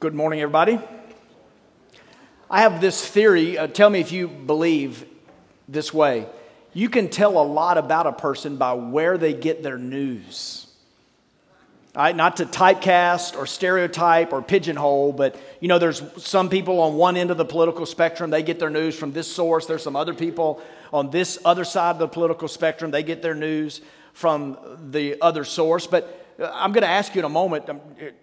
Good morning, everybody. I have this theory. Uh, tell me if you believe this way. You can tell a lot about a person by where they get their news. All right, not to typecast or stereotype or pigeonhole, but you know, there's some people on one end of the political spectrum, they get their news from this source. There's some other people on this other side of the political spectrum, they get their news from the other source. But I'm going to ask you in a moment, I'm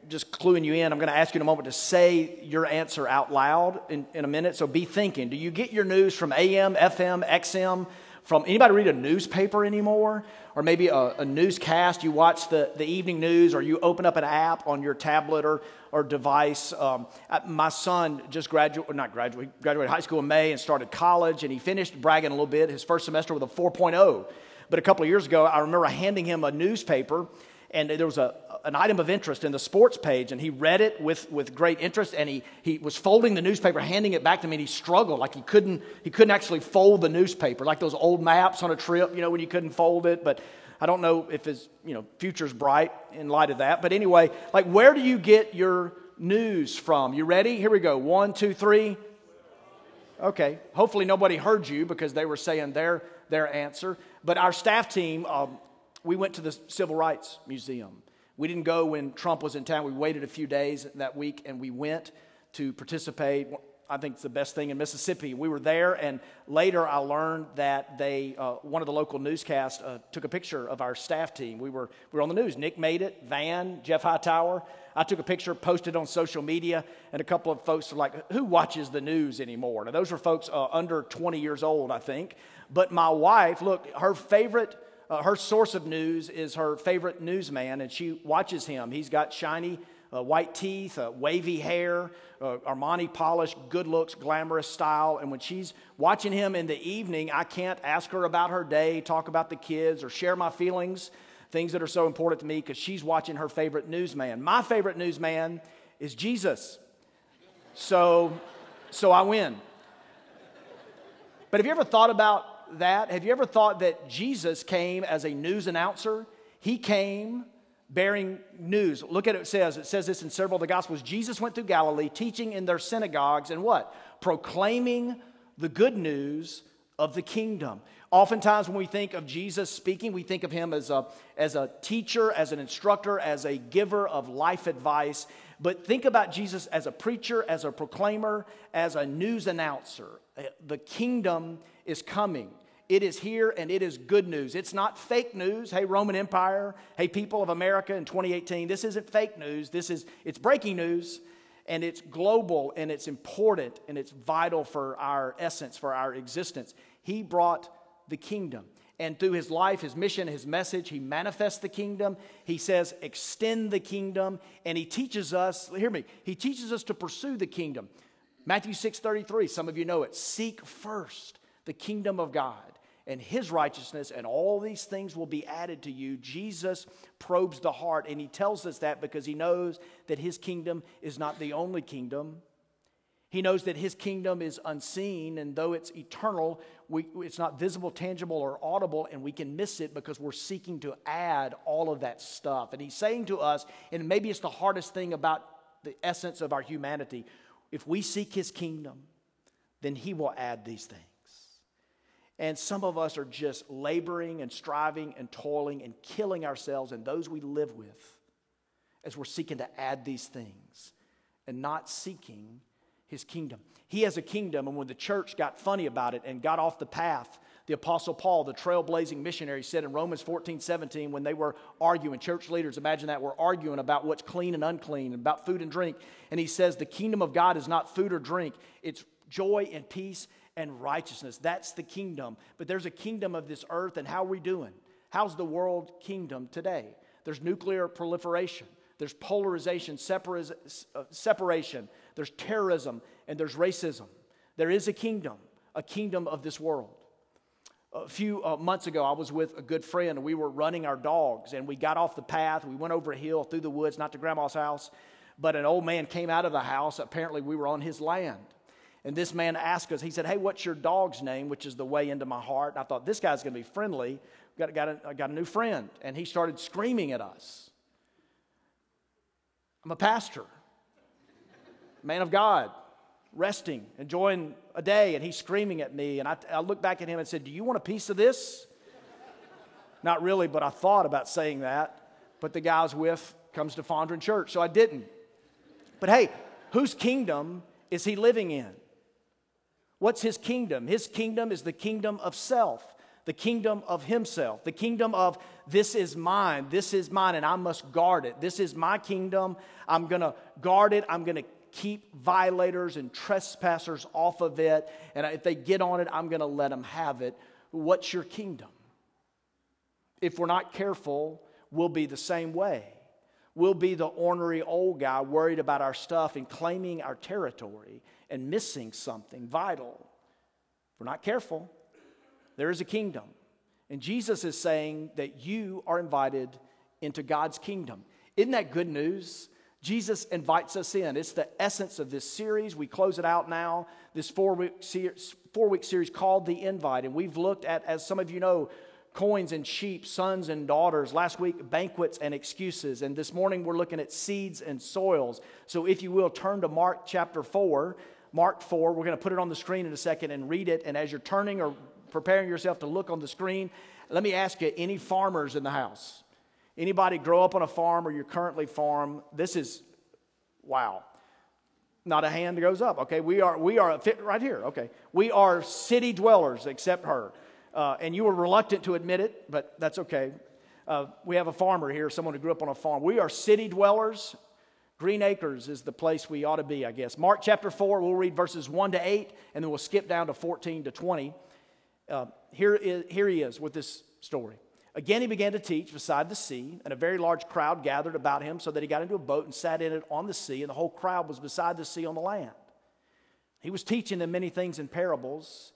just cluing you in, I'm going to ask you in a moment to say your answer out loud in, in a minute. So be thinking. Do you get your news from AM, FM, XM? From anybody read a newspaper anymore? Or maybe a, a newscast? You watch the, the evening news, or you open up an app on your tablet or, or device. Um, uh, my son just graduated, not graduated, graduated high school in May and started college, and he finished bragging a little bit his first semester with a 4.0. But a couple of years ago, I remember handing him a newspaper and there was a, an item of interest in the sports page, and he read it with, with great interest, and he, he was folding the newspaper, handing it back to me, and he struggled, like he couldn't, he couldn't actually fold the newspaper, like those old maps on a trip, you know, when you couldn't fold it, but I don't know if his, you know, future's bright in light of that, but anyway, like where do you get your news from? You ready? Here we go. One, two, three. Okay. Hopefully nobody heard you because they were saying their, their answer. But our staff team, um, we went to the Civil Rights Museum. We didn't go when Trump was in town. We waited a few days that week and we went to participate. I think it's the best thing in Mississippi. We were there, and later I learned that they, uh, one of the local newscasts, uh, took a picture of our staff team. We were, we were on the news. Nick made it, Van, Jeff Hightower. I took a picture, posted on social media, and a couple of folks were like, Who watches the news anymore? Now, those were folks uh, under 20 years old, I think. But my wife, look, her favorite uh, her source of news is her favorite newsman, and she watches him. He's got shiny uh, white teeth, uh, wavy hair, uh, Armani polished, good looks, glamorous style. And when she's watching him in the evening, I can't ask her about her day, talk about the kids, or share my feelings, things that are so important to me, because she's watching her favorite newsman. My favorite newsman is Jesus. So, so I win. But have you ever thought about that? Have you ever thought that Jesus came as a news announcer? He came bearing news. Look at it, it says. It says this in several of the Gospels. Jesus went through Galilee, teaching in their synagogues and what? Proclaiming the good news of the kingdom. Oftentimes, when we think of Jesus speaking, we think of him as a, as a teacher, as an instructor, as a giver of life advice. But think about Jesus as a preacher, as a proclaimer, as a news announcer. Uh, the kingdom is coming. It is here and it is good news. It's not fake news. Hey, Roman Empire. Hey, people of America in 2018. This isn't fake news. This is, it's breaking news and it's global and it's important and it's vital for our essence, for our existence. He brought the kingdom. And through his life, his mission, his message, he manifests the kingdom. He says, extend the kingdom. And he teaches us, hear me, he teaches us to pursue the kingdom. Matthew 6 33, some of you know it. Seek first the kingdom of God and his righteousness, and all these things will be added to you. Jesus probes the heart, and he tells us that because he knows that his kingdom is not the only kingdom. He knows that his kingdom is unseen, and though it's eternal, we, it's not visible, tangible, or audible, and we can miss it because we're seeking to add all of that stuff. And he's saying to us, and maybe it's the hardest thing about the essence of our humanity if we seek his kingdom, then he will add these things. And some of us are just laboring and striving and toiling and killing ourselves and those we live with as we're seeking to add these things and not seeking his kingdom. He has a kingdom, and when the church got funny about it and got off the path, the Apostle Paul, the trailblazing missionary, said in Romans 14 17, when they were arguing, church leaders, imagine that, were arguing about what's clean and unclean, and about food and drink. And he says, The kingdom of God is not food or drink, it's joy and peace and righteousness. That's the kingdom. But there's a kingdom of this earth, and how are we doing? How's the world kingdom today? There's nuclear proliferation, there's polarization, uh, separation, there's terrorism, and there's racism. There is a kingdom, a kingdom of this world. A few uh, months ago, I was with a good friend, and we were running our dogs, and we got off the path. We went over a hill through the woods, not to grandma's house, but an old man came out of the house. Apparently, we were on his land. And this man asked us, he said, Hey, what's your dog's name? Which is the way into my heart. And I thought, this guy's going to be friendly. Got, got, a, got a new friend. And he started screaming at us. I'm a pastor. man of God, resting, enjoying a day, and he's screaming at me. And I, I looked back at him and said, Do you want a piece of this? Not really, but I thought about saying that. But the guy I was with comes to Fondren Church, so I didn't. But hey, whose kingdom is he living in? What's his kingdom? His kingdom is the kingdom of self the kingdom of himself, the kingdom of this is mine, this is mine, and I must guard it. This is my kingdom. I'm going to guard it. I'm going to keep violators and trespassers off of it. And if they get on it, I'm going to let them have it. What's your kingdom? If we're not careful, we'll be the same way. We'll be the ornery old guy worried about our stuff and claiming our territory and missing something vital. If we're not careful, there is a kingdom. And Jesus is saying that you are invited into God's kingdom. Isn't that good news? Jesus invites us in. It's the essence of this series. We close it out now, this four week, four week series called The Invite. And we've looked at, as some of you know, coins and sheep, sons and daughters. Last week, banquets and excuses. And this morning, we're looking at seeds and soils. So if you will, turn to Mark chapter 4. Mark 4, we're going to put it on the screen in a second and read it. And as you're turning or preparing yourself to look on the screen, let me ask you any farmers in the house? Anybody grow up on a farm or you're currently farm? This is wow. Not a hand goes up. Okay, we are we are fit right here. Okay, we are city dwellers, except her, uh, and you were reluctant to admit it, but that's okay. Uh, we have a farmer here, someone who grew up on a farm. We are city dwellers. Green Acres is the place we ought to be, I guess. Mark chapter 4, we'll read verses 1 to 8, and then we'll skip down to 14 to 20. Uh, here, is, here he is with this story. Again, he began to teach beside the sea, and a very large crowd gathered about him, so that he got into a boat and sat in it on the sea, and the whole crowd was beside the sea on the land. He was teaching them many things in parables,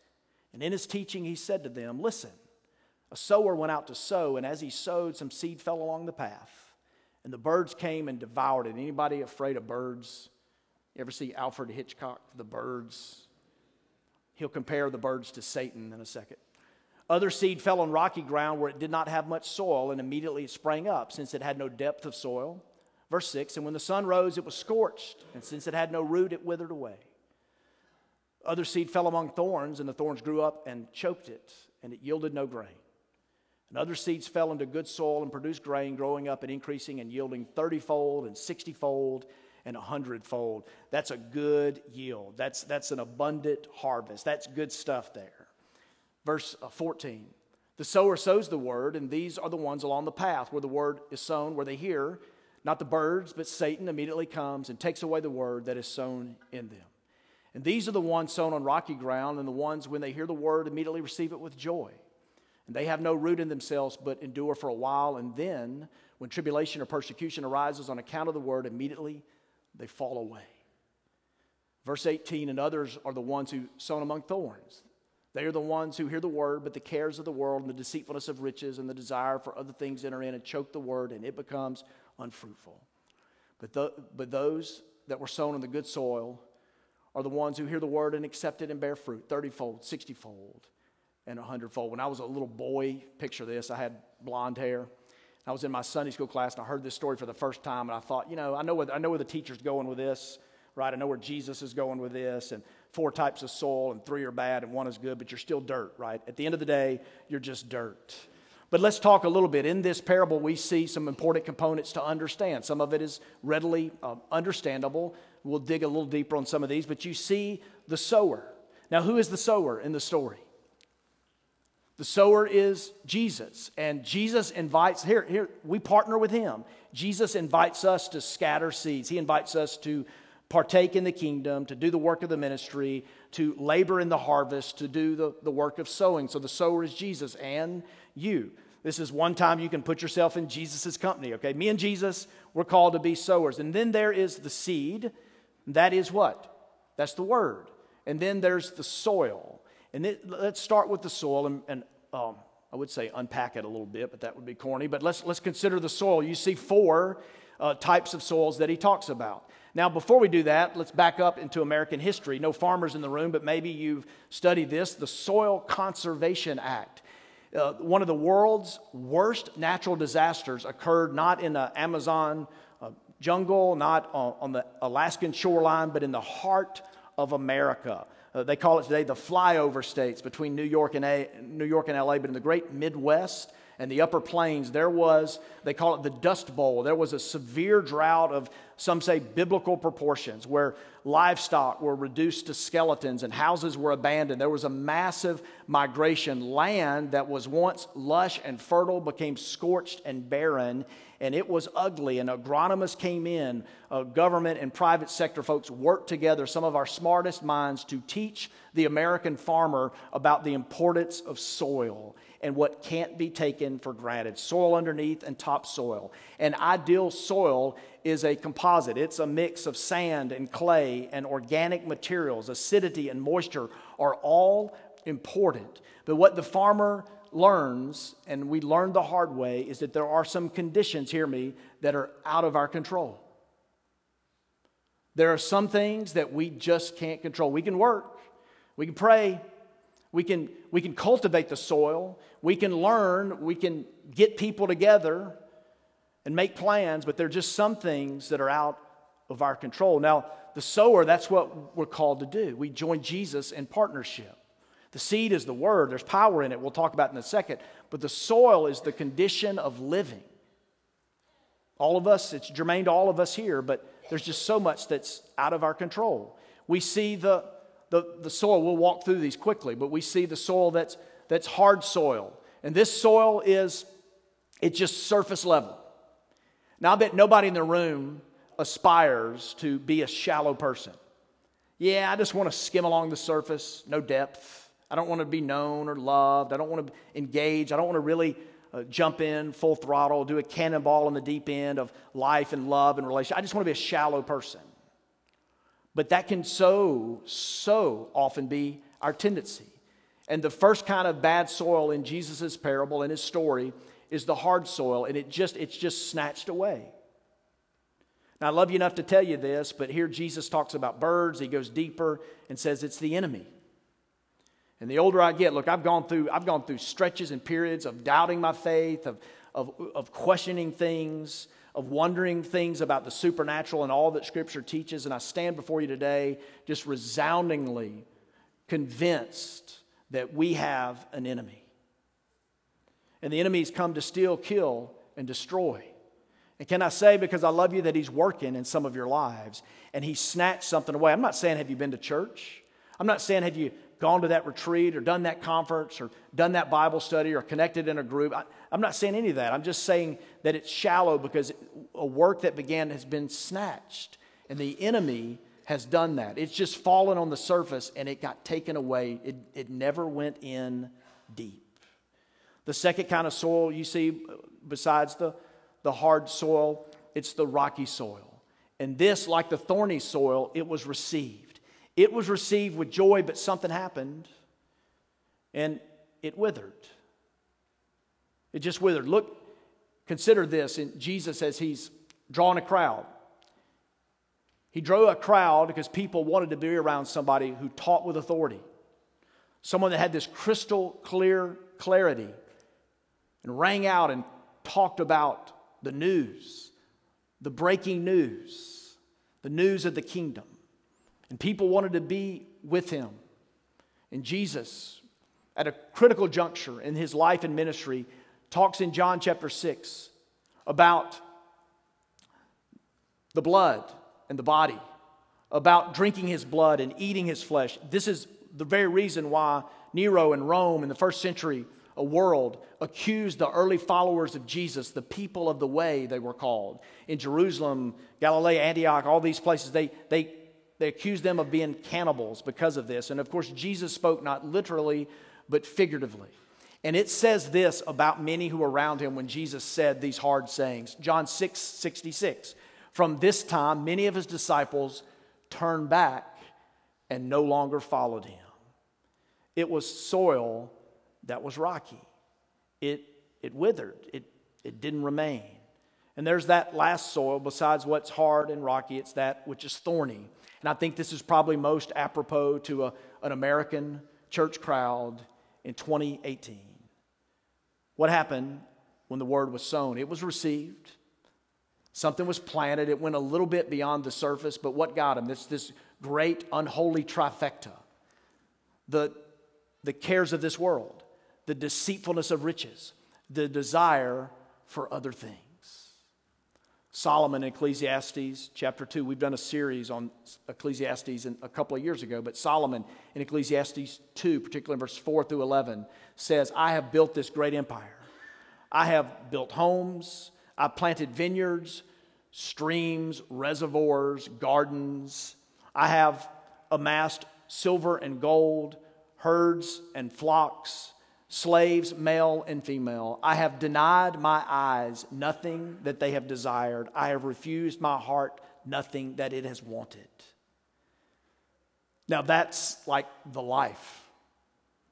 and in his teaching, he said to them, Listen, a sower went out to sow, and as he sowed, some seed fell along the path, and the birds came and devoured it. Anybody afraid of birds? You ever see Alfred Hitchcock, The Birds? He'll compare the birds to Satan in a second. Other seed fell on rocky ground where it did not have much soil, and immediately it sprang up, since it had no depth of soil. Verse 6 And when the sun rose, it was scorched, and since it had no root, it withered away. Other seed fell among thorns, and the thorns grew up and choked it, and it yielded no grain. And other seeds fell into good soil and produced grain, growing up and increasing and yielding thirtyfold and sixtyfold and a hundredfold. That's a good yield. That's, that's an abundant harvest. That's good stuff there. Verse uh, 14 The sower sows the word, and these are the ones along the path where the word is sown, where they hear. Not the birds, but Satan immediately comes and takes away the word that is sown in them. And these are the ones sown on rocky ground, and the ones, when they hear the word, immediately receive it with joy. And they have no root in themselves, but endure for a while. And then, when tribulation or persecution arises on account of the word, immediately they fall away. Verse 18, and others are the ones who sown among thorns. They are the ones who hear the word, but the cares of the world and the deceitfulness of riches and the desire for other things enter in and choke the word, and it becomes unfruitful. But, the, but those that were sown in the good soil are the ones who hear the word and accept it and bear fruit, 30 fold, 60 fold, and 100 fold. When I was a little boy, picture this, I had blonde hair. I was in my Sunday school class and I heard this story for the first time, and I thought, you know, I know where, I know where the teacher's going with this, right? I know where Jesus is going with this, and four types of soil, and three are bad, and one is good, but you're still dirt, right? At the end of the day, you're just dirt. But let's talk a little bit. In this parable, we see some important components to understand. Some of it is readily uh, understandable. We'll dig a little deeper on some of these, but you see the sower. Now, who is the sower in the story? The sower is Jesus, and Jesus invites, here, here, we partner with him. Jesus invites us to scatter seeds. He invites us to partake in the kingdom, to do the work of the ministry, to labor in the harvest, to do the, the work of sowing. So the sower is Jesus and you. This is one time you can put yourself in Jesus' company, okay? Me and Jesus, we're called to be sowers. And then there is the seed. That is what? That's the word. And then there's the soil. And it, let's start with the soil and, and um, I would say unpack it a little bit, but that would be corny. But let's, let's consider the soil. You see four uh, types of soils that he talks about. Now, before we do that, let's back up into American history. No farmers in the room, but maybe you've studied this the Soil Conservation Act. Uh, one of the world's worst natural disasters occurred not in the Amazon uh, jungle, not on, on the Alaskan shoreline, but in the heart of America. Uh, they call it today the flyover states between New York and A, New York and LA, but in the great Midwest and the upper plains, there was, they call it the Dust Bowl. There was a severe drought of, some say, biblical proportions where livestock were reduced to skeletons and houses were abandoned. There was a massive migration. Land that was once lush and fertile became scorched and barren, and it was ugly. And agronomists came in, uh, government and private sector folks worked together, some of our smartest minds, to teach the American farmer about the importance of soil and what can't be taken for granted soil underneath and topsoil. And ideal soil is a composite, it's a mix of sand and clay and organic materials. Acidity and moisture are all important. But what the farmer learns, and we learn the hard way, is that there are some conditions, hear me, that are out of our control. There are some things that we just can't control. We can work, we can pray, we can, we can cultivate the soil, we can learn, we can get people together and make plans, but there are just some things that are out of our control. Now, the sower, that's what we're called to do. We join Jesus in partnership. The seed is the word, there's power in it. We'll talk about in a second. But the soil is the condition of living. All of us, it's germane to all of us here, but there's just so much that's out of our control. We see the, the, the soil, we'll walk through these quickly, but we see the soil that's, that's hard soil. And this soil is, it's just surface level. Now, I bet nobody in the room aspires to be a shallow person. Yeah, I just want to skim along the surface, no depth. I don't want to be known or loved. I don't want to engage. I don't want to really uh, jump in full throttle, do a cannonball in the deep end of life and love and relation. I just want to be a shallow person. But that can so, so often be our tendency. And the first kind of bad soil in Jesus' parable, and his story, is the hard soil, and it just, it's just snatched away. Now, I love you enough to tell you this, but here Jesus talks about birds. He goes deeper and says it's the enemy. And the older I get, look, I've gone through, I've gone through stretches and periods of doubting my faith, of, of, of questioning things, of wondering things about the supernatural and all that Scripture teaches. And I stand before you today just resoundingly convinced that we have an enemy. And the enemy's come to steal, kill, and destroy. And can I say, because I love you, that he's working in some of your lives and he snatched something away? I'm not saying, have you been to church? I'm not saying, have you gone to that retreat or done that conference or done that Bible study or connected in a group. I, am not saying any of that. I'm just saying that it's shallow because a work that began has been snatched and the enemy has done that. It's just fallen on the surface and it got taken away. It, it never went in deep. The second kind of soil you see, besides the, the hard soil, it's the rocky soil. And this, like the thorny soil, it was received. It was received with joy, but something happened and it withered. It just withered. Look, consider this. in Jesus, as he's drawing a crowd, he drew a crowd because people wanted to be around somebody who taught with authority, someone that had this crystal clear clarity and rang out and talked about the news, the breaking news, the news of the kingdom. And people wanted to be with him. And Jesus, at a critical juncture in his life and ministry, talks in John chapter 6 about the blood and the body, about drinking his blood and eating his flesh. This is the very reason why Nero in Rome in the first century a world accused the early followers of Jesus, the people of the way they were called. In Jerusalem, Galilee, Antioch, all these places, they, they they accused them of being cannibals because of this. And of course, Jesus spoke not literally, but figuratively. And it says this about many who were around him when Jesus said these hard sayings. John 6 66. From this time, many of his disciples turned back and no longer followed him. It was soil that was rocky, it, it withered, it, it didn't remain. And there's that last soil, besides what's hard and rocky, it's that which is thorny. And I think this is probably most apropos to a, an American church crowd in 2018. What happened when the word was sown? It was received, Something was planted. It went a little bit beyond the surface, but what got him? It's this great unholy trifecta the, the cares of this world, the deceitfulness of riches, the desire for other things. Solomon in Ecclesiastes chapter 2, we've done a series on Ecclesiastes a couple of years ago, but Solomon in Ecclesiastes 2, particularly in verse 4 through 11, says, I have built this great empire. I have built homes, I've planted vineyards, streams, reservoirs, gardens. I have amassed silver and gold, herds and flocks slaves, male and female. I have denied my eyes nothing that they have desired. I have refused my heart nothing that it has wanted. Now that's like the life.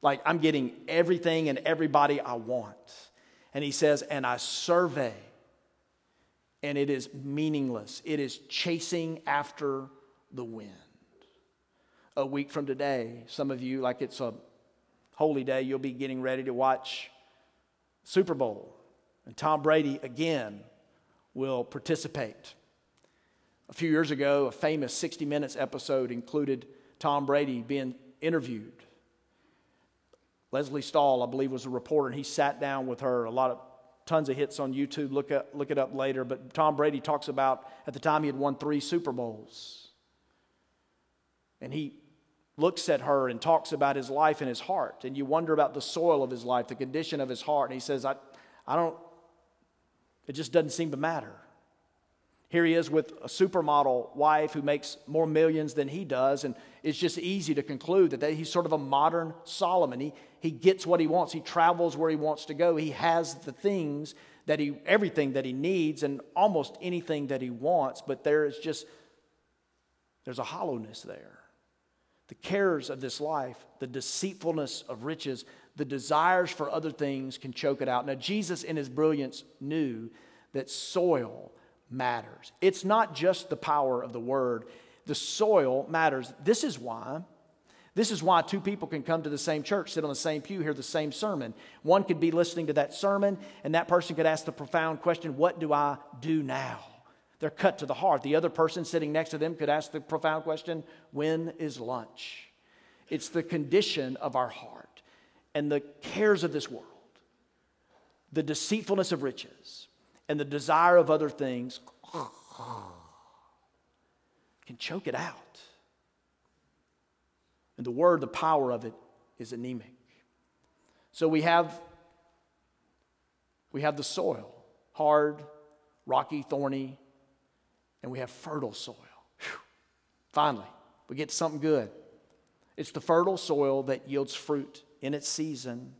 Like I'm getting everything and everybody I want. And he says, and I survey, and it is meaningless. It is chasing after the wind. A week from today, some of you, like it's a holy day, you'll be getting ready to watch Super Bowl. And Tom Brady again will participate. A few years ago, a famous 60 Minutes episode included Tom Brady being interviewed. Leslie Stahl, I believe, was a reporter, and he sat down with her. A lot of tons of hits on YouTube. Look, up, look it up later. But Tom Brady talks about at the time he had won three Super Bowls. And he looks at her and talks about his life and his heart. And you wonder about the soil of his life, the condition of his heart. And he says, I, I don't, it just doesn't seem to matter. Here he is with a supermodel wife who makes more millions than he does. And it's just easy to conclude that he's sort of a modern Solomon. He, he gets what he wants, he travels where he wants to go, he has the things that he, everything that he needs, and almost anything that he wants. But there is just, there's a hollowness there the cares of this life, the deceitfulness of riches, the desires for other things can choke it out. Now, Jesus, in his brilliance, knew that soil matters. It's not just the power of the word, the soil matters. This is why. This is why two people can come to the same church, sit on the same pew, hear the same sermon. One could be listening to that sermon, and that person could ask the profound question, What do I do now? They're cut to the heart. The other person sitting next to them could ask the profound question when is lunch? It's the condition of our heart and the cares of this world, the deceitfulness of riches, and the desire of other things can choke it out. And the word, the power of it, is anemic. So we have we have the soil, hard, rocky, thorny, and we have fertile soil. Whew. Finally, we get something good. It's the fertile soil that yields fruit in its season.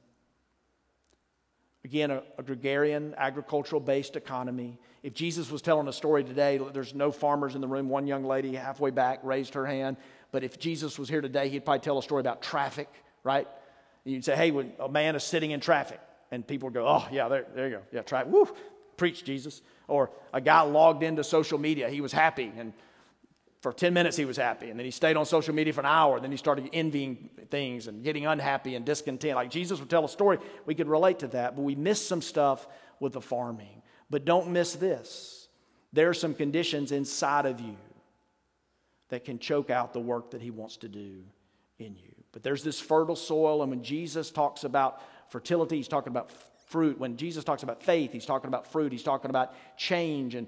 Again, a, a gregarian, agricultural based economy. If Jesus was telling a story today, there's no farmers in the room. One young lady halfway back raised her hand. But if Jesus was here today, he'd probably tell a story about traffic, right? You'd say, hey, when a man is sitting in traffic, and people would go, oh, yeah, there, there you go. Yeah, traffic. Woo, preach, Jesus. Or a guy logged into social media. He was happy, and for 10 minutes he was happy. And then he stayed on social media for an hour. Then he started envying things and getting unhappy and discontent. Like Jesus would tell a story, we could relate to that, but we miss some stuff with the farming. But don't miss this there are some conditions inside of you that can choke out the work that he wants to do in you. But there's this fertile soil, and when Jesus talks about fertility, he's talking about fruit. When Jesus talks about faith, he's talking about fruit. He's talking about change and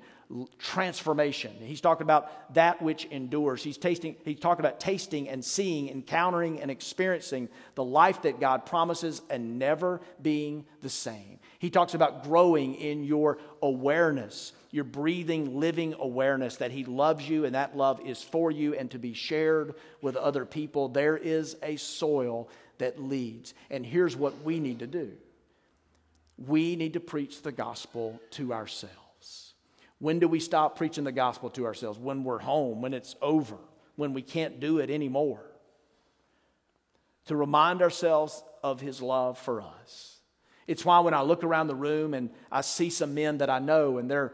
transformation. He's talking about that which endures. He's tasting, he's talking about tasting and seeing, encountering and experiencing the life that God promises and never being the same. He talks about growing in your awareness, your breathing, living awareness that He loves you and that love is for you and to be shared with other people. There is a soil that leads. And here's what we need to do we need to preach the gospel to ourselves. When do we stop preaching the gospel to ourselves? When we're home, when it's over, when we can't do it anymore. To remind ourselves of his love for us. It's why when I look around the room and I see some men that I know and they're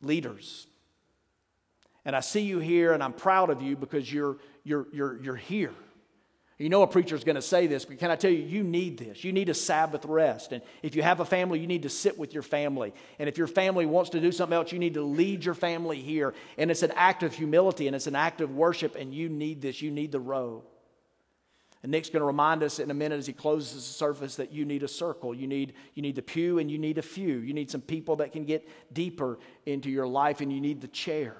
leaders, and I see you here and I'm proud of you because you're, you're, you're, you're here. You know a preacher's going to say this, but can I tell you, you need this. You need a Sabbath rest. And if you have a family, you need to sit with your family. And if your family wants to do something else, you need to lead your family here. And it's an act of humility and it's an act of worship, and you need this. You need the row. And Nick's going to remind us in a minute as he closes the surface that you need a circle. You need, you need the pew and you need a few. You need some people that can get deeper into your life, and you need the chair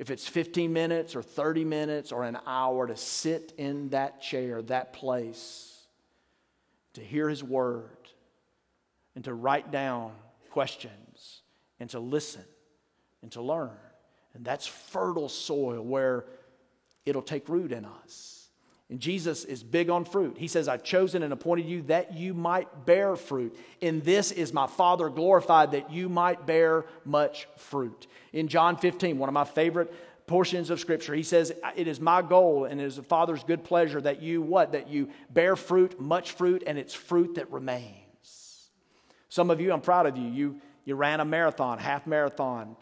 if it's 15 minutes or 30 minutes or an hour to sit in that chair, that place, to hear His word, and to write down questions, and to listen, and to learn. And that's fertile soil where it'll take root in us. And Jesus is big on fruit. He says, I've chosen and appointed you that you might bear fruit. In this is my Father glorified, that you might bear much fruit in John 15, one of my favorite portions of scripture he says it is my goal and it is the father's good pleasure that you what that you bear fruit much fruit and it's fruit that remains some of you i'm proud of you you you ran a marathon half marathon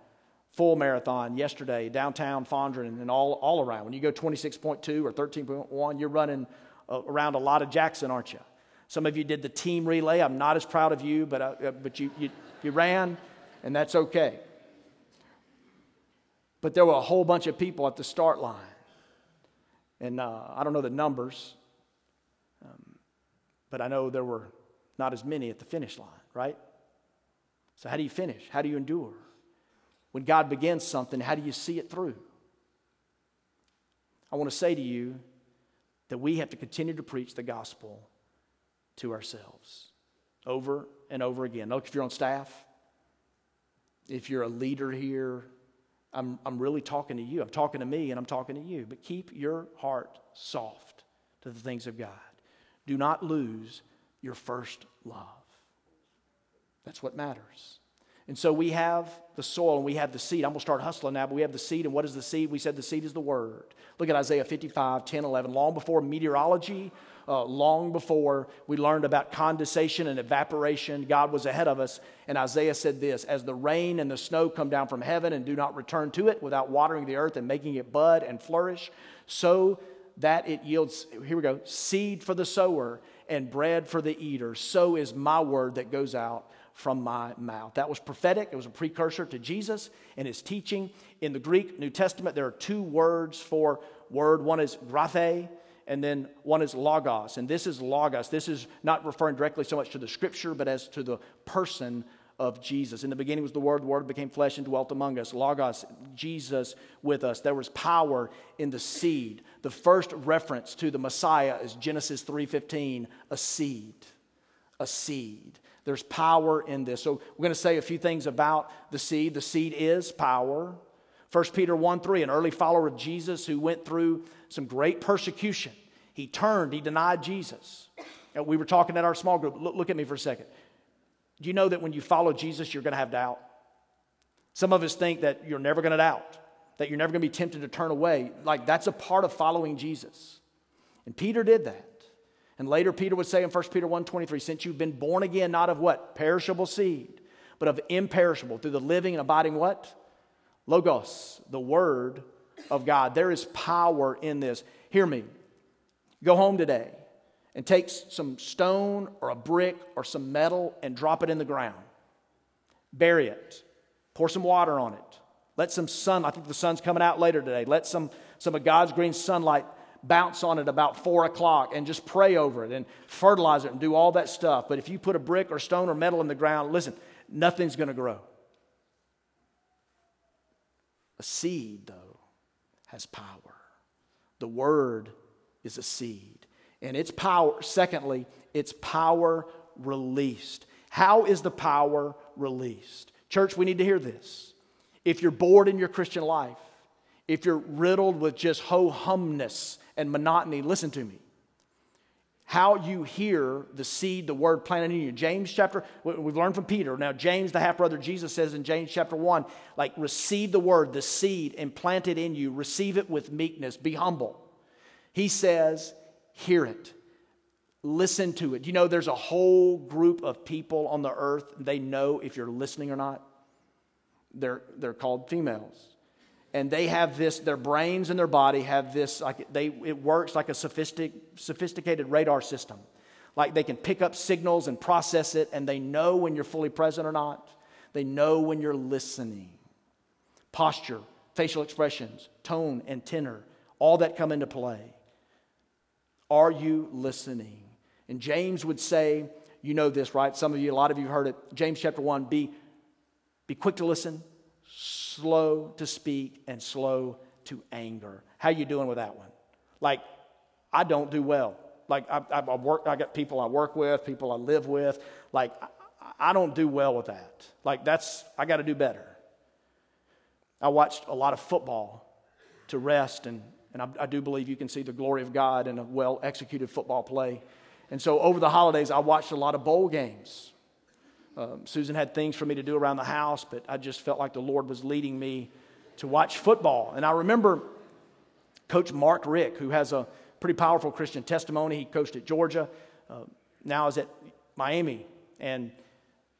full marathon yesterday downtown fondren and all, all around when you go 26.2 or 13.1 you're running uh, around a lot of jackson aren't you some of you did the team relay i'm not as proud of you but, uh, but you, you, you ran and that's okay but there were a whole bunch of people at the start line. And uh, I don't know the numbers, um, but I know there were not as many at the finish line, right? So, how do you finish? How do you endure? When God begins something, how do you see it through? I want to say to you that we have to continue to preach the gospel to ourselves over and over again. Look, if you're on staff, if you're a leader here, I'm, I'm really talking to you. I'm talking to me and I'm talking to you. But keep your heart soft to the things of God. Do not lose your first love. That's what matters. And so we have the soil and we have the seed. I'm going to start hustling now, but we have the seed. And what is the seed? We said the seed is the word. Look at Isaiah 55, 10, 11. Long before meteorology, uh, long before we learned about condensation and evaporation. God was ahead of us. And Isaiah said this As the rain and the snow come down from heaven and do not return to it without watering the earth and making it bud and flourish, so that it yields, here we go, seed for the sower and bread for the eater. So is my word that goes out from my mouth. That was prophetic. It was a precursor to Jesus and his teaching. In the Greek New Testament, there are two words for word. One is graphe, and then one is logos. And this is logos. This is not referring directly so much to the scripture, but as to the person of Jesus. In the beginning was the Word, the Word became flesh and dwelt among us. Logos, Jesus with us. There was power in the seed. The first reference to the Messiah is Genesis 3:15, a seed. A seed. There's power in this. So we're going to say a few things about the seed. The seed is power. 1 Peter 1 3, an early follower of Jesus who went through some great persecution. He turned, he denied Jesus. And we were talking at our small group. Look, look at me for a second. Do you know that when you follow Jesus, you're going to have doubt? Some of us think that you're never going to doubt, that you're never going to be tempted to turn away. Like that's a part of following Jesus. And Peter did that. And later Peter would say in 1 Peter 1:23, since you've been born again, not of what? Perishable seed, but of imperishable, through the living and abiding what? Logos, the word of God. There is power in this. Hear me. Go home today and take some stone or a brick or some metal and drop it in the ground. Bury it. Pour some water on it. Let some sun, I think the sun's coming out later today. Let some, some of God's green sunlight bounce on it about four o'clock and just pray over it and fertilize it and do all that stuff. But if you put a brick or stone or metal in the ground, listen, nothing's going to grow. A seed, though, has power. The word is a seed. And its power, secondly, its power released. How is the power released? Church, we need to hear this. If you're bored in your Christian life, if you're riddled with just ho humness and monotony, listen to me how you hear the seed, the word planted in you. James chapter, we've learned from Peter. Now, James, the half brother, Jesus says in James chapter 1, like, receive the word, the seed and plant it in you, receive it with meekness, be humble. He says, hear it, listen to it. You know, there's a whole group of people on the earth, they know if you're listening or not. They're, they're called females. And they have this their brains and their body have this like they it works like a sophistic, sophisticated radar system. Like they can pick up signals and process it and they know when you're fully present or not. They know when you're listening. Posture facial expressions tone and tenor all that come into play. Are you listening? And james would say you know this right? Some of you a lot of you heard it. James chapter 1 be be quick to listen slow to speak and slow to anger. How you doing with that one? Like, I don't do well. Like, I, I, work, I got people I work with, people I live with. Like, I, I don't do well with that. Like, that's, I got to do better. I watched a lot of football to rest, and, and I, I do believe you can see the glory of God in a well executed football play. And so over the holidays, I watched a lot of bowl games. Um, Susan had things for me to do around the house, but I just felt like the Lord was leading me to watch football. And I remember Coach Mark Richt, who has a pretty powerful Christian testimony. He coached at Georgia, uh, now is at Miami. And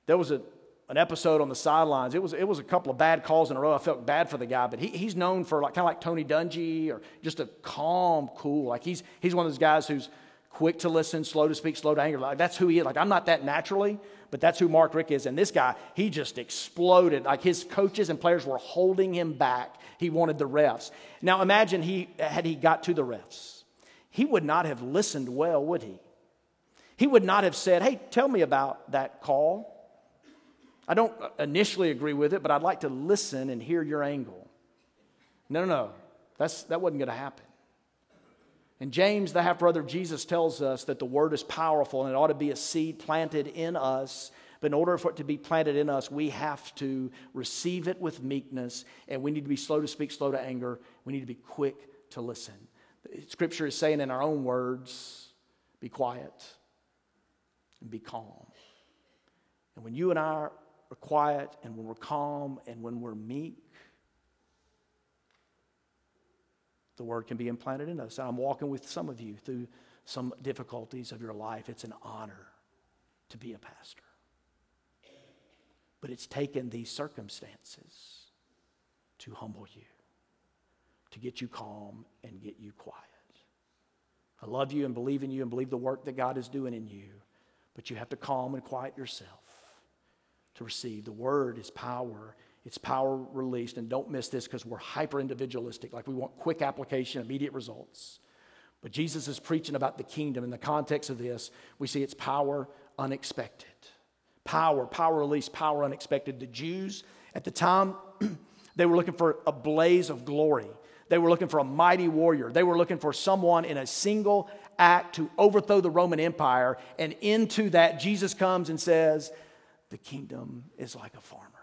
there was a, an episode on the sidelines. It was, it was a couple of bad calls in a row. I felt bad for the guy, but he, he's known for like, kind of like Tony Dungy or just a calm, cool. Like he's, he's one of those guys who's quick to listen, slow to speak, slow to anger. Like that's who he is. Like I'm not that naturally, but that's who Mark Richt is. And this guy, he just exploded. Like his coaches and players were holding him back. He wanted the refs. Now imagine he had he got to the refs. He would not have listened well, would he? He would not have said, Hey, tell me about that call. I don't initially agree with it, but I'd like to listen and hear your angle. No, no, no. That's, that wasn't going to happen. And James, the half brother of Jesus, tells us that the word is powerful and it ought to be a seed planted in us. But in order for it to be planted in us, we have to receive it with meekness and we need to be slow to speak, slow to anger. We need to be quick to listen. Scripture is saying in our own words be quiet and be calm. And when you and I are quiet and when we're calm and when we're meek, the word can be implanted in us. I'm walking with some of you through some difficulties of your life. It's an honor to be a pastor. But it's taken these circumstances to humble you, to get you calm and get you quiet. I love you and believe in you and believe the work that God is doing in you, but you have to calm and quiet yourself to receive. The word is power it's power released. And don't miss this because we're hyper individualistic. Like we want quick application, immediate results. But Jesus is preaching about the kingdom. In the context of this, we see it's power unexpected. Power, power released, power unexpected. The Jews at the time, they were looking for a blaze of glory. They were looking for a mighty warrior. They were looking for someone in a single act to overthrow the Roman Empire. And into that, Jesus comes and says, The kingdom is like a farmer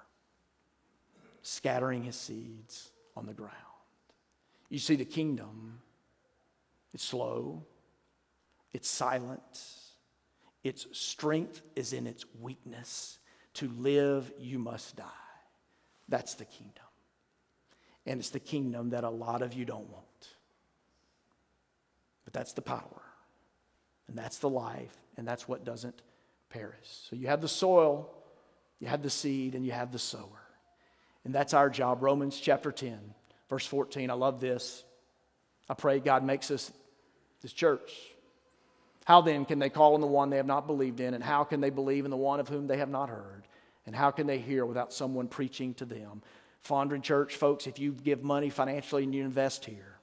scattering his seeds on the ground. You see, the kingdom, it's slow, it's silent, its strength is in its weakness. To live, you must die. That's the kingdom. And it's the kingdom that a lot of you don't want. But that's the power, and that's the life, and that's what doesn't perish. So you have the soil, you have the seed, and you have the sower. And that's our job. Romans chapter 10, verse 14. I love this. I pray God makes us this church. How then can they call on the one they have not believed in? And how can they believe in the one of whom they have not heard? And how can they hear without someone preaching to them? Fondren Church, folks, if you give money financially and you invest here,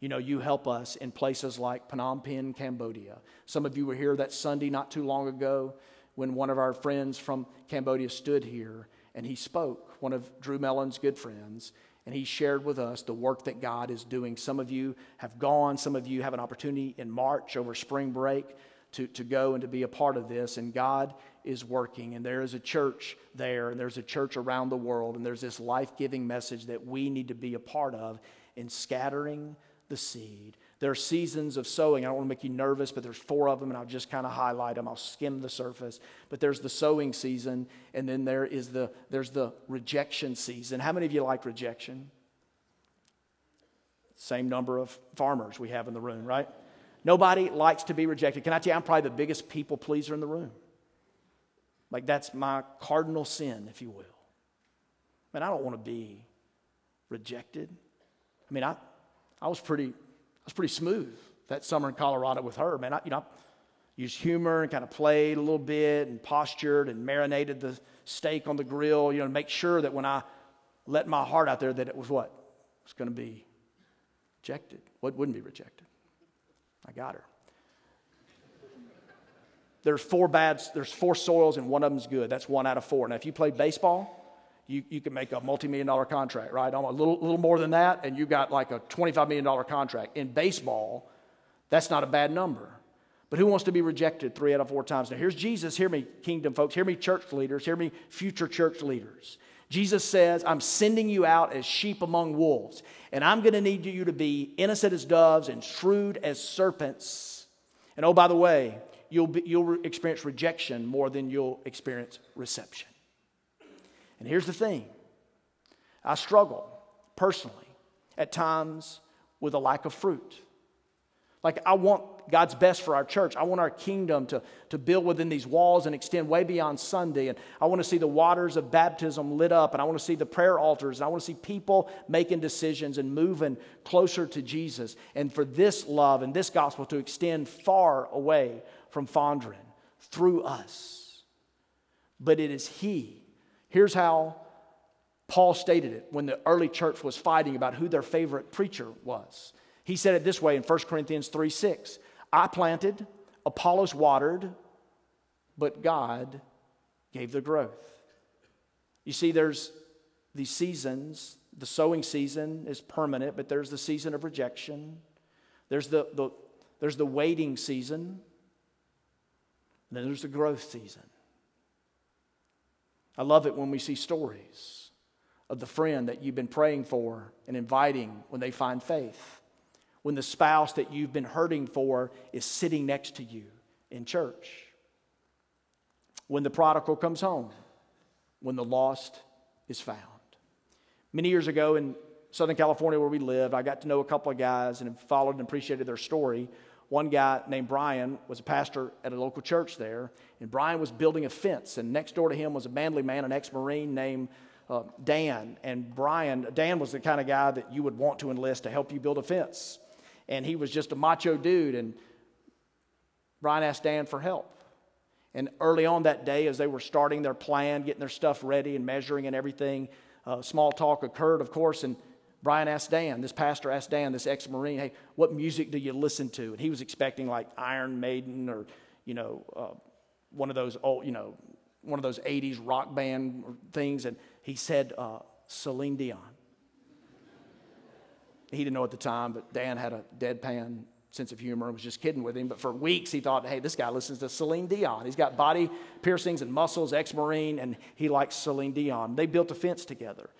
you know, you help us in places like Phnom Penh, Cambodia. Some of you were here that Sunday not too long ago when one of our friends from Cambodia stood here and he spoke, one of Drew Mellon's good friends, and he shared with us the work that God is doing. Some of you have gone, some of you have an opportunity in March over spring break to, to go and to be a part of this, and God is working, and there is a church there, and there's a church around the world, and there's this life giving message that we need to be a part of in scattering the seed there are seasons of sowing. I don't want to make you nervous, but there's four of them, and I'll just kind of highlight them. I'll skim the surface. But there's the sowing season, and then there is the there's the rejection season. How many of you like rejection? Same number of farmers we have in the room, right? Nobody likes to be rejected. Can I tell you, I'm probably the biggest people pleaser in the room. Like that's my cardinal sin, if you will. And I don't want to be rejected. I mean, I, I was pretty, was pretty smooth that summer in Colorado with her, man. I, you know, I used humor and kind of played a little bit and postured and marinated the steak on the grill, you know, to make sure that when I let my heart out there, that it was what? It was going to be rejected. What wouldn't be rejected? I got her. There's four bad, there's four soils and one of them's good. That's one out of four. Now, if you play baseball, you, you can make a multi-million dollar contract, right? A little, little more than that, and you got like a $25 million contract. In baseball, that's not a bad number. But who wants to be rejected three out of four times? Now, here's Jesus. Hear me, kingdom folks. Hear me, church leaders. Hear me, future church leaders. Jesus says, I'm sending you out as sheep among wolves, and I'm going to need you to be innocent as doves and shrewd as serpents. And oh, by the way, you'll, be, you'll experience rejection more than you'll experience reception. And here's the thing I struggle personally at times with a lack of fruit. Like, I want God's best for our church. I want our kingdom to, to build within these walls and extend way beyond Sunday. And I want to see the waters of baptism lit up. And I want to see the prayer altars. And I want to see people making decisions and moving closer to Jesus. And for this love and this gospel to extend far away from Fondren through us. But it is He. Here's how Paul stated it when the early church was fighting about who their favorite preacher was. He said it this way in 1 Corinthians 3 6. I planted, Apollos watered, but God gave the growth. You see, there's these seasons. The sowing season is permanent, but there's the season of rejection. There's the, the, there's the waiting season. And then there's the growth season. I love it when we see stories of the friend that you've been praying for and inviting when they find faith. When the spouse that you've been hurting for is sitting next to you in church. When the prodigal comes home. When the lost is found. Many years ago in Southern California, where we lived, I got to know a couple of guys and followed and appreciated their story. One guy named Brian was a pastor at a local church there, and Brian was building a fence. And next door to him was a manly man, an ex Marine named uh, Dan. And Brian, Dan was the kind of guy that you would want to enlist to help you build a fence. And he was just a macho dude. And Brian asked Dan for help. And early on that day, as they were starting their plan, getting their stuff ready and measuring and everything, uh, small talk occurred, of course. And Brian asked Dan, this pastor asked Dan, this ex Marine, hey, what music do you listen to? And he was expecting like Iron Maiden or, you know, uh, one of those old, you know, one of those 80s rock band things. And he said, uh, Celine Dion. He didn't know at the time, but Dan had a deadpan sense of humor and was just kidding with him. But for weeks, he thought, hey, this guy listens to Celine Dion. He's got body piercings and muscles, ex Marine, and he likes Celine Dion. They built a fence together.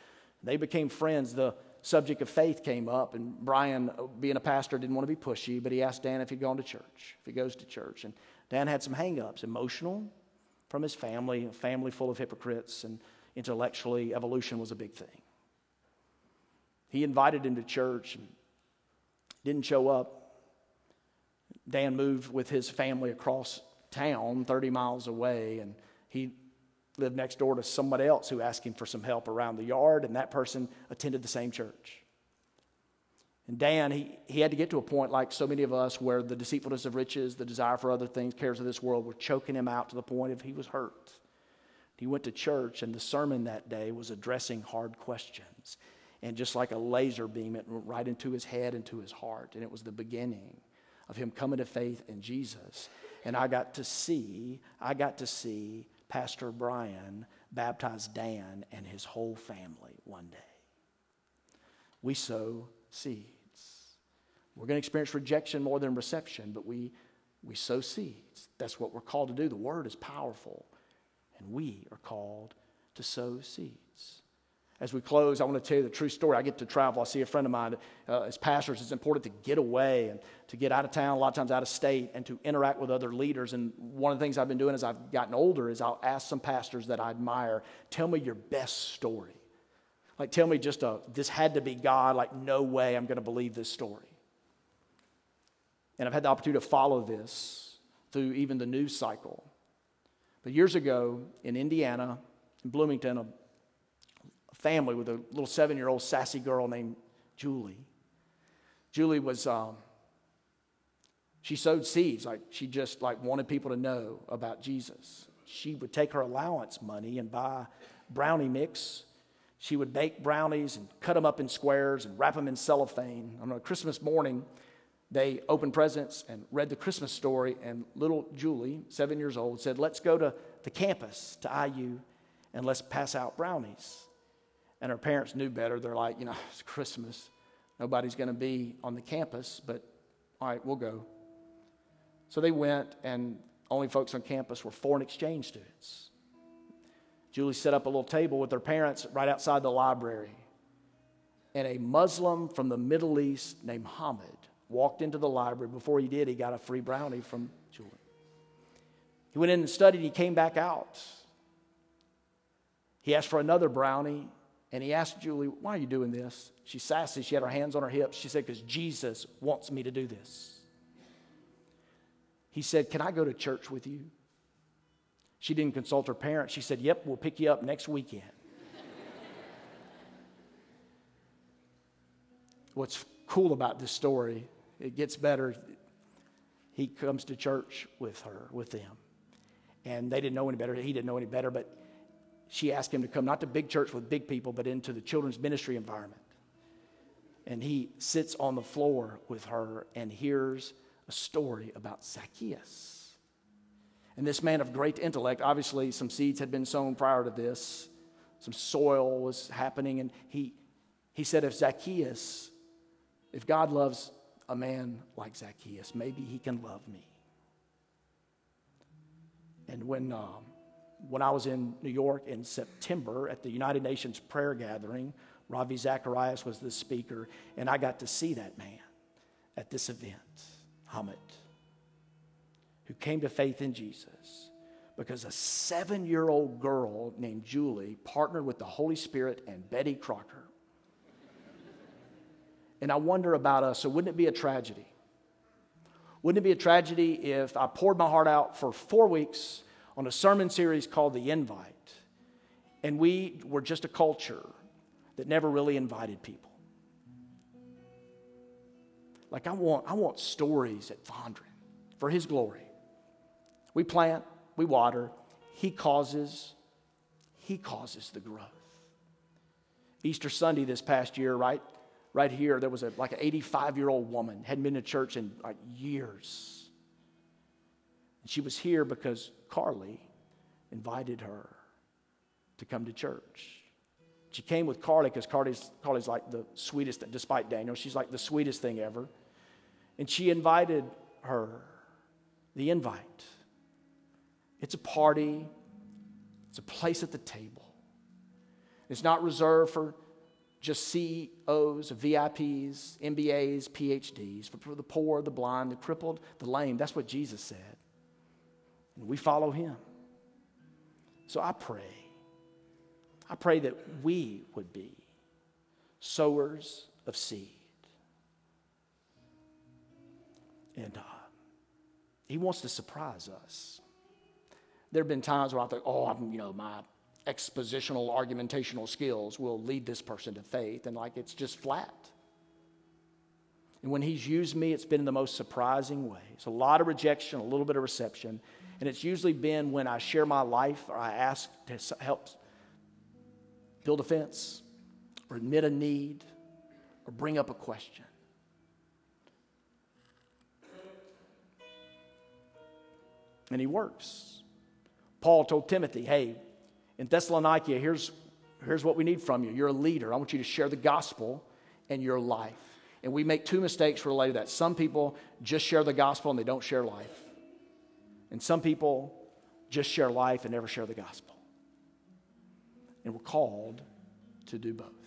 They became friends. The subject of faith came up, and Brian, uh, being a pastor, didn't want to be pushy, but he asked Dan if he'd gone to church, if he goes to church. And Dan had some hangups, emotional from his family, a family full of hypocrites, and intellectually, evolution was a big thing. He invited him to church and didn't show up. Dan moved with his family across town, 30 miles away, and he lived next door to somebody else who asked him for some help around the yard, and that person attended the same church. And Dan, he, he had to get to a point, like so many of us, where the deceitfulness of riches, the desire for other things, cares of this world were choking him out to the point of he was hurt. He went to church, and the sermon that day was addressing hard questions. And just like a laser beam, it went right into his head, into his heart. And it was the beginning of him coming to faith in Jesus. And I got to see, I got to see Pastor Brian baptized Dan and his whole family one day. We sow seeds. We're going to experience rejection more than reception, but we, we sow seeds. That's what we're called to do. The word is powerful, and we are called to sow seeds. As we close, I want to tell you the true story. I get to travel. I see a friend of mine. Uh, as pastors, it's important to get away and to get out of town, a lot of times out of state, and to interact with other leaders. And one of the things I've been doing as I've gotten older is I'll ask some pastors that I admire, tell me your best story. Like, tell me just a, this had to be God. Like, no way I'm going to believe this story. And I've had the opportunity to follow this through even the news cycle. But years ago in Indiana, in Bloomington, a family with a little seven year old sassy girl named Julie. Julie was, um, she sowed seeds. Like she just like wanted people to know about Jesus. She would take her allowance money and buy brownie mix. She would bake brownies and cut them up in squares and wrap them in cellophane. On a Christmas morning, they opened presents and read the Christmas story. And little Julie, seven years old, said, Let's go to the campus to IU and let's pass out brownies. And her parents knew better. They're like, You know, it's Christmas. Nobody's going to be on the campus, but all right, we'll go. So they went, and only folks on campus were foreign exchange students. Julie set up a little table with her parents right outside the library. And a Muslim from the Middle East named Hamid walked into the library. Before he did, he got a free brownie from Julie. He went in and studied, he came back out. He asked for another brownie, and he asked Julie, Why are you doing this? She sassy, she had her hands on her hips. She said, Because Jesus wants me to do this. He said, Can I go to church with you? She didn't consult her parents. She said, Yep, we'll pick you up next weekend. What's cool about this story, it gets better. He comes to church with her, with them. And they didn't know any better. He didn't know any better, but she asked him to come not to big church with big people, but into the children's ministry environment. And he sits on the floor with her and hears a story about Zacchaeus. And this man of great intellect, obviously, some seeds had been sown prior to this, some soil was happening. And he, he said, If Zacchaeus, if God loves a man like Zacchaeus, maybe he can love me. And when, um, when I was in New York in September at the United Nations prayer gathering, Ravi Zacharias was the speaker, and I got to see that man at this event. Hamid, who came to faith in Jesus because a seven year old girl named Julie partnered with the Holy Spirit and Betty Crocker. and I wonder about us, so wouldn't it be a tragedy? Wouldn't it be a tragedy if I poured my heart out for four weeks on a sermon series called The Invite, and we were just a culture that never really invited people? Like I want, I want stories at Fondren for His glory. We plant, we water, He causes, He causes the growth. Easter Sunday this past year, right, right here, there was a, like an 85 year old woman hadn't been to church in like years. And she was here because Carly invited her to come to church. She came with Carly because Carly's, Carly's like the sweetest, despite Daniel, she's like the sweetest thing ever. And she invited her, the invite. It's a party, it's a place at the table. It's not reserved for just CEOs, VIPs, MBAs, PhDs, for the poor, the blind, the crippled, the lame. That's what Jesus said. We follow him. So I pray. I pray that we would be sowers of seed. And uh, he wants to surprise us. There have been times where I think, oh, I'm, you know, my expositional, argumentational skills will lead this person to faith, and like it's just flat. And when he's used me, it's been in the most surprising way. It's a lot of rejection, a little bit of reception. And it's usually been when I share my life or I ask to help build a fence or admit a need or bring up a question. and he works. Paul told Timothy, hey, in Thessalonica, here's, here's what we need from you. You're a leader. I want you to share the gospel and your life. And we make two mistakes related to that. Some people just share the gospel and they don't share life. And some people just share life and never share the gospel. And we're called to do both.